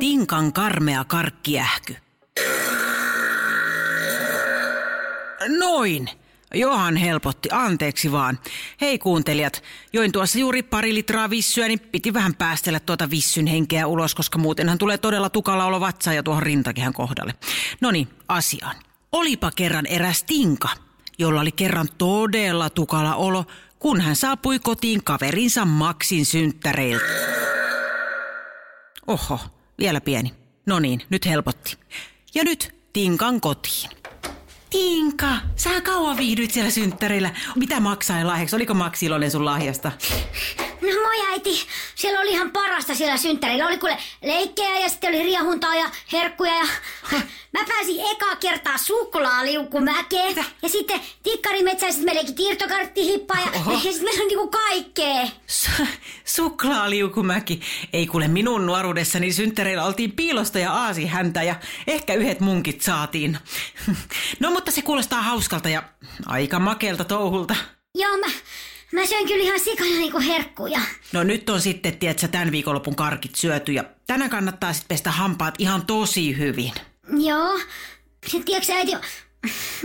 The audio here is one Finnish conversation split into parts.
Tinkan karmea karkkiähky. Noin. Johan helpotti, anteeksi vaan. Hei kuuntelijat, join tuossa juuri pari litraa vissyä, niin piti vähän päästellä tuota vissyn henkeä ulos, koska muutenhan tulee todella tukala olo vatsaa ja tuohon rintakehän kohdalle. No niin, asiaan. Olipa kerran eräs tinka, jolla oli kerran todella tukala olo, kun hän saapui kotiin kaverinsa Maxin synttäreiltä. Oho, vielä pieni. No niin, nyt helpotti. Ja nyt Tinkan kotiin. Tinka, sä kauan viihdyit siellä synttärillä. Mitä maksaa lahjaksi? Oliko Maksi iloinen sun lahjasta? No moi äiti, siellä oli ihan parasta siellä synttärillä. Oli kuule leikkejä ja sitten oli riehuntaa ja herkkuja ja... Mä pääsin eka kertaa suklaaliukumäkeen. Ja sitten tikkarimetsäiset me leikit irtokarttihippaa ja, Oho. ja sitten meillä on niinku kaikkea. S- suklaaliukumäki. Ei kuule minun nuoruudessani synttäreillä oltiin piilosta ja aasi häntä ja ehkä yhdet munkit saatiin. No mutta se kuulostaa hauskalta ja aika makelta touhulta. Joo, mä, mä söin kyllä ihan sikana niinku herkkuja. No nyt on sitten, tiedätkö, tämän viikonlopun karkit syöty ja tänään kannattaa sitten pestä hampaat ihan tosi hyvin. Joo. Sitten tiedätkö äiti,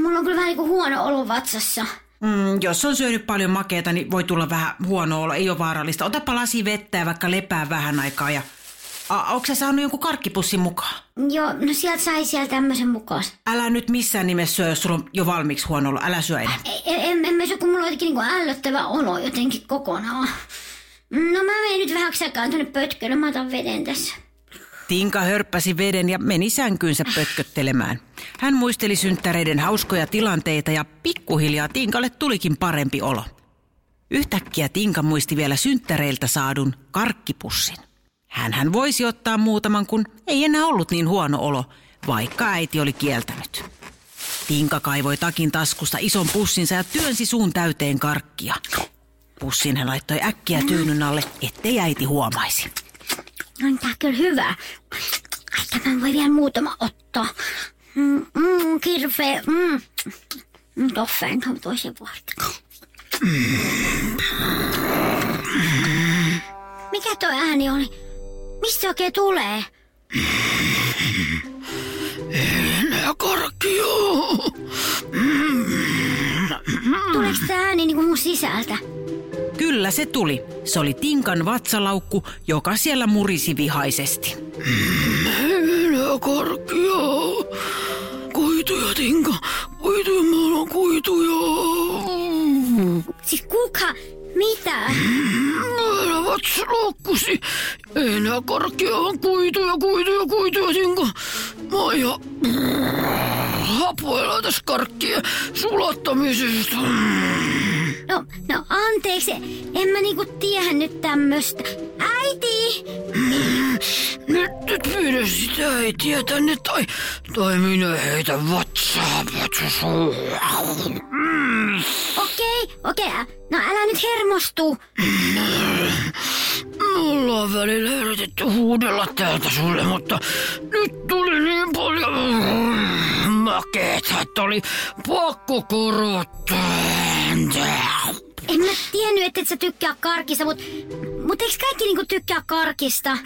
mulla on kyllä vähän niinku huono olo vatsassa. Mm, jos on syönyt paljon makeita, niin voi tulla vähän huono olo, ei ole vaarallista. Otapa lasi vettä ja vaikka lepää vähän aikaa ja... Onko sä saanut jonkun karkkipussin mukaan? Joo, no sieltä sai siellä tämmöisen mukaan. Älä nyt missään nimessä syö, jos sulla on jo valmiiksi huono olo. Älä syö enää. En, en, en mä syö, kun mulla on jotenkin niinku ällöttävä olo jotenkin kokonaan. No mä menen nyt vähän aikaa tuonne pötkölle, mä otan veden tässä. Tinka hörppäsi veden ja meni sänkyynsä pötköttelemään. Hän muisteli synttäreiden hauskoja tilanteita ja pikkuhiljaa Tinkalle tulikin parempi olo. Yhtäkkiä Tinka muisti vielä synttäreiltä saadun karkkipussin. Hänhän voisi ottaa muutaman, kun ei enää ollut niin huono olo, vaikka äiti oli kieltänyt. Tinka kaivoi takin taskusta ison pussinsa ja työnsi suun täyteen karkkia. Pussin hän laittoi äkkiä tyynyn alle, ettei äiti huomaisi. No tää on kyllä hyvä. Ai, tämän voi vielä muutama ottaa. Mm, mm, kirvee. Mm. Mm, Toffeen tuon toisen vuorta. Mikä tuo ääni oli? Mistä se oikein tulee? Enää karkkia. Tuleeko tämä ääni niinku mun sisältä? Kyllä se tuli. Se oli Tinkan vatsalaukku, joka siellä murisi vihaisesti. Enää karkkia. Kuituja, Tinka. Kuituja, mä haluan kuituja. Siis kuka? Mitä? Älä vatsalaukkusi. Enää karkkia on kuituja, kuituja, kuituja, Tinka. Mä oon ihan hapoilla tässä karkkien sulattamisesta. No, no anteeksi, en mä niinku tiedä nyt tämmöstä. Äiti! Nyt, nyt pyydä sitä äitiä tänne tai, tai minä heitän vatsaa vatsusuun. Okei, okei. No älä nyt hermostu. Me ollaan välillä yritetty huudella täältä sulle, mutta nyt tuli niin paljon makeeta, että oli pakko korottaa. En mä tiennyt, että et sä tykkää karkista, mut, mut eiks kaikki niinku tykkää karkista?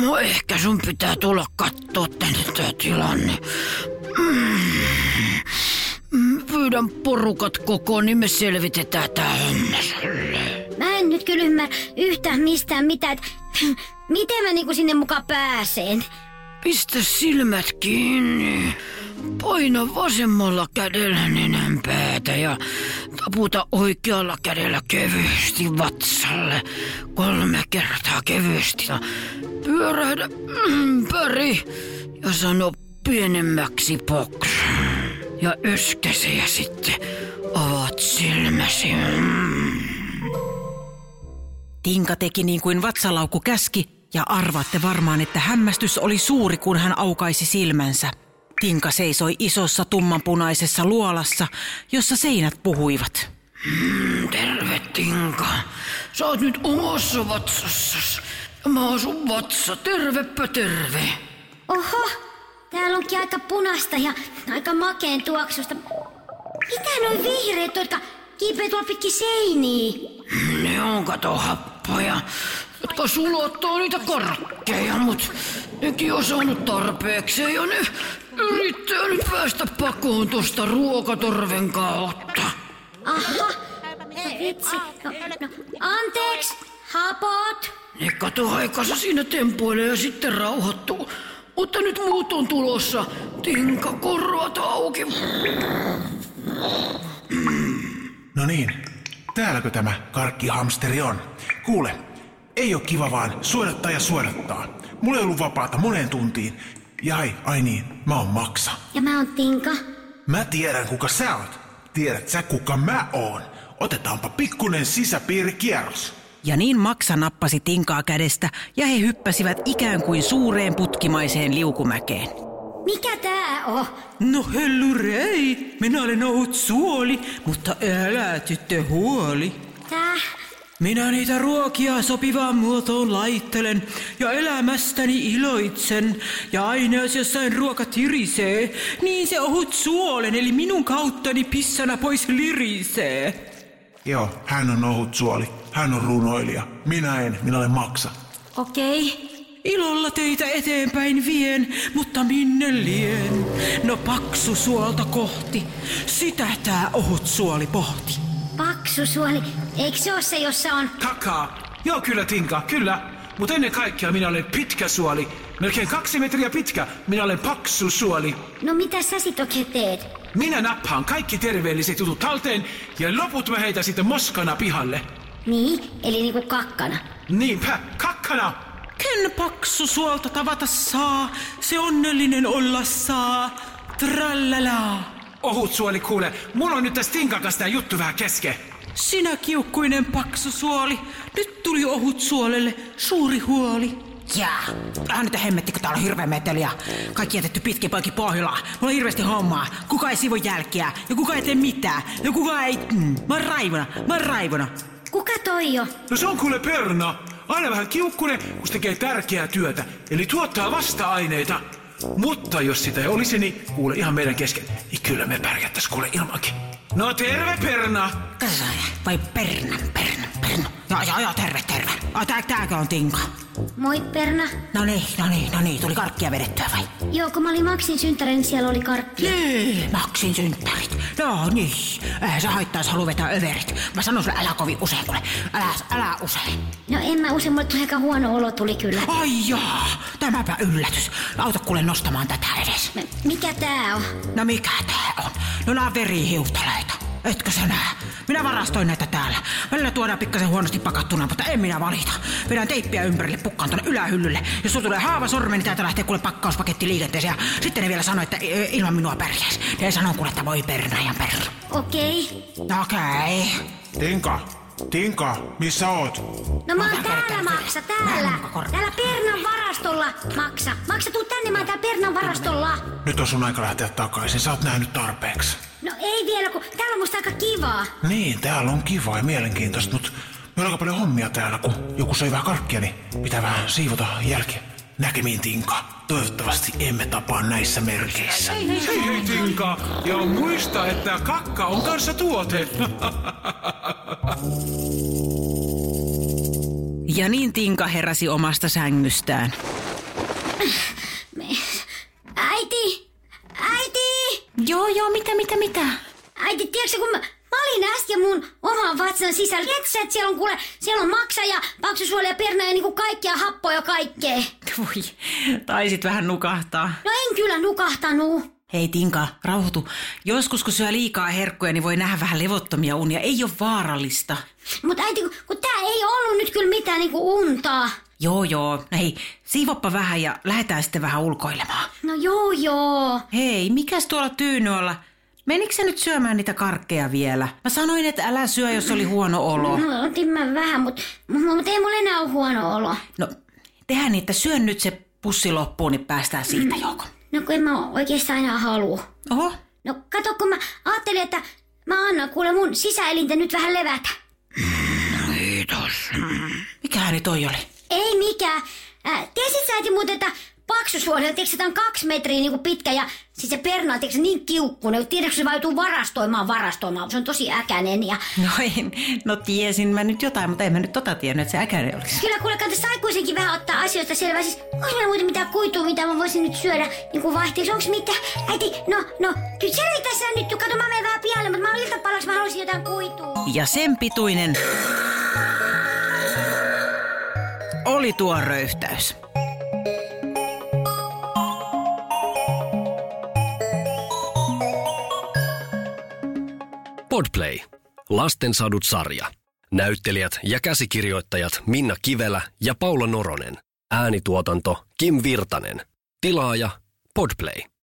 No ehkä sun pitää tulla kattoo tänne tää tilanne. Mm. Pyydän porukat kokoon, niin me selvitetään tää homma sulle. Mä en nyt kyllä ymmärrä yhtään mistään mitään, et, miten mä niinku sinne mukaan pääseen. Pistä silmät kiinni. Paina vasemmalla kädellä nenän päätä ja taputa oikealla kädellä kevyesti vatsalle. Kolme kertaa kevyesti. Ja pyörähdä ympäri ja sano pienemmäksi box. Ja yskäse ja sitten avaat silmäsi. Mm. Tinka teki niin kuin vatsalaukku käski ja arvaatte varmaan, että hämmästys oli suuri, kun hän aukaisi silmänsä. Tinka seisoi isossa tummanpunaisessa luolassa, jossa seinät puhuivat. Terve Tinka. Sä oot nyt omassa vatsassas. Mä oon sun vatsa. Tervepä terve. Oho, täällä onkin aika punasta ja aika makeen tuoksusta. Mitä noin vihreät, jotka, kiipeä tuolla pitkin seiniä. Ne on kato happoja, jotka sulottaa niitä karkkeja, mut nekin on saanut tarpeeksi ja ne yrittää nyt päästä pakoon tosta ruokatorven kautta. Aha, vitsi. No, no, anteeksi, hapot. Ne kato aikansa siinä tempoilee ja sitten rauhoittuu. Mutta nyt muut on tulossa. Tinka korvat auki. No niin, täälläkö tämä karkkihamsteri on? Kuule, ei oo kiva vaan suodattaa ja suodattaa. Mulla ei ollut vapaata moneen tuntiin. Ja ai, ai niin, mä oon Maksa. Ja mä oon Tinka. Mä tiedän kuka sä oot. Tiedät sä kuka mä oon. Otetaanpa pikkunen sisäpiirikierros. Ja niin Maksa nappasi Tinkaa kädestä ja he hyppäsivät ikään kuin suureen putkimaiseen liukumäkeen. Mikä tää on? No hellurei, minä olen ohut suoli, mutta älä tyttö huoli. Tää? Minä niitä ruokia sopivaan muotoon laittelen ja elämästäni iloitsen. Ja aina jos jossain ruoka tirisee, niin se ohut suolen eli minun kauttani pissana pois lirisee. Joo, hän on ohut suoli. Hän on runoilija. Minä en, minä olen Maksa. Okei. Ilolla teitä eteenpäin vien, mutta minne lien? No paksu suolta kohti, sitä tää ohut suoli pohti. Paksu suoli. Eikö se oo se, jossa on... Takaa. Joo, kyllä Tinka, kyllä. Mutta ennen kaikkea minä olen pitkä suoli. Melkein kaksi metriä pitkä. Minä olen paksu suoli. No mitä sä sit oikein teet? Minä nappaan kaikki terveelliset jutut talteen ja loput mä heitän sitten moskana pihalle. Niin, eli niinku kakkana. Niinpä, kakkana! Ken paksu suolta tavata saa, se onnellinen olla saa. Trallala. Ohut suoli kuule, mulla on nyt tässä Tinkan kanssa tää juttu vähän kesken. Sinä kiukkuinen paksu suoli, nyt tuli ohut suolelle suuri huoli. Jää, älä nyt hemmetti, kun täällä on hirveä meteli ja kaikki jätetty pitkin poikin pohjalla. Mulla on hirveästi hommaa. Kuka ei sivu jälkiä ja kuka ei tee mitään ja kuka ei... Mm, mä oon raivona, mä oon raivona. Kuka toi jo? No se on kuule perna. Aina vähän kiukkunen, kun se tekee tärkeää työtä. Eli tuottaa vasta-aineita. Mutta jos sitä ei olisi, niin kuule ihan meidän kesken. Niin kyllä me pärjättäis kuule ilmankin. No terve perna! Tässä vai perna, perna, perna. Joo, joo, joo, terve, terve. Oh, tää, tääkö on Tinka? Moi Perna. No niin, no niin, no niin, tuli karkkia vedettyä vai? Joo, kun mä olin Maksin synttärin, niin siellä oli karkkia. Niin, Maksin synttärit. No niin, eihän se haittaa, jos haluaa vetää överit. Mä sanon sulle, älä kovin usein, kuule. Älä, älä usein. No en mä usein, mulle tuli aika huono olo tuli kyllä. Ai jaa, tämäpä yllätys. Auta kuule nostamaan tätä edes. No, Mikä tää on? No mikä tää on? No nää on. Etkö sä näe? Minä varastoin näitä täällä. Välillä tuodaan pikkasen huonosti pakattuna, mutta en minä valita. Vedän teippiä ympärille, pukkaan tuonne ylähyllylle. Jos sulla tulee haava sormen, niin täältä lähtee kuule pakkauspaketti liikenteeseen. Ja sitten ne vielä sanoo, että ilman minua pärjäis. Ne sanoo kuule, että voi perna ja perna. Okei. Okei. Tinka, Tinka, missä oot? No mä oon täällä? Maksa, täällä. Täällä Pernan varastolla, Maksa. Maksa, tuu tänne, mä oon täällä Pernan varastolla. Nyt on sun aika lähteä takaisin, sä oot nähnyt tarpeeksi. No ei vielä, kun täällä on musta aika kivaa. Niin, täällä on kiva ja mielenkiintoista, mutta meillä on aika paljon hommia täällä, kun joku söi vähän karkkia, niin pitää vähän siivota jälkeen. Näkemiin, Tinka. Toivottavasti emme tapaa näissä merkeissä. Hei hei Tinka! Ja muista, että kakka on kanssa tuote. Ja niin Tinka heräsi omasta sängystään. Äiti! Äiti! Joo, joo, mitä, mitä, mitä? Äiti, tiedätkö kun mä, mä olin äsken mun oman vatsan sisällä. Tiedätkö että siellä on kuule, siellä on maksa ja paksusuoli ja perna ja niinku kaikkia happoja ja kaikkea. Voi, taisit vähän nukahtaa. No en kyllä nukahtanut. Hei Tinka, rauhoitu. Joskus kun syö liikaa herkkuja, niin voi nähdä vähän levottomia unia. Ei ole vaarallista. Mutta äiti, kun, kun tää ei ollut nyt kyllä mitään niinku untaa. Joo, joo. No hei, siivoppa vähän ja lähdetään sitten vähän ulkoilemaan. No joo joo. Hei, mikäs tuolla tyynyalla? Menikö sä nyt syömään niitä karkkeja vielä? Mä sanoin, että älä syö, jos oli huono olo. No otin mä vähän, mutta mut ei mulla enää ole huono olo. No, tehdään niin, että syön nyt se pussi loppuun, niin päästään siitä joukon. No kun en mä oikeastaan enää halua. Oho, No kato, kun mä ajattelin, että mä annan kuule mun sisäelinten nyt vähän levätä. Kiitos. mikä ääni toi oli? Ei mikään. Äh, tiesit sä muuten, että paksusuonella, tiedätkö, tämä on kaksi metriä niin kuin pitkä ja siis se perna on tiedätkö, niin kiukkunen. Tiedätkö, se vaan joutuu varastoimaan, varastoimaan. Se on tosi äkäinen ja No, en, no tiesin mä nyt jotain, mutta en mä nyt tota tiennyt, että se äkäinen olisi. Kyllä kuule, kannattaisi aikuisenkin vähän ottaa asioista selvää. Siis onko meillä muuten mitään kuitua, mitä mä voisin nyt syödä niin kuin vaihteeksi? Onko mitä? Äiti, no, no, kyllä selvitä tässä nyt. Kato, mä menen vähän pialle, mutta mä oon iltapalaksi, mä haluaisin jotain kuitua. Ja sen pituinen oli tuo röyhtäys. Podplay. Lastensadut sarja. Näyttelijät ja käsikirjoittajat Minna Kivelä ja Paula Noronen. Äänituotanto Kim Virtanen. Tilaaja Podplay.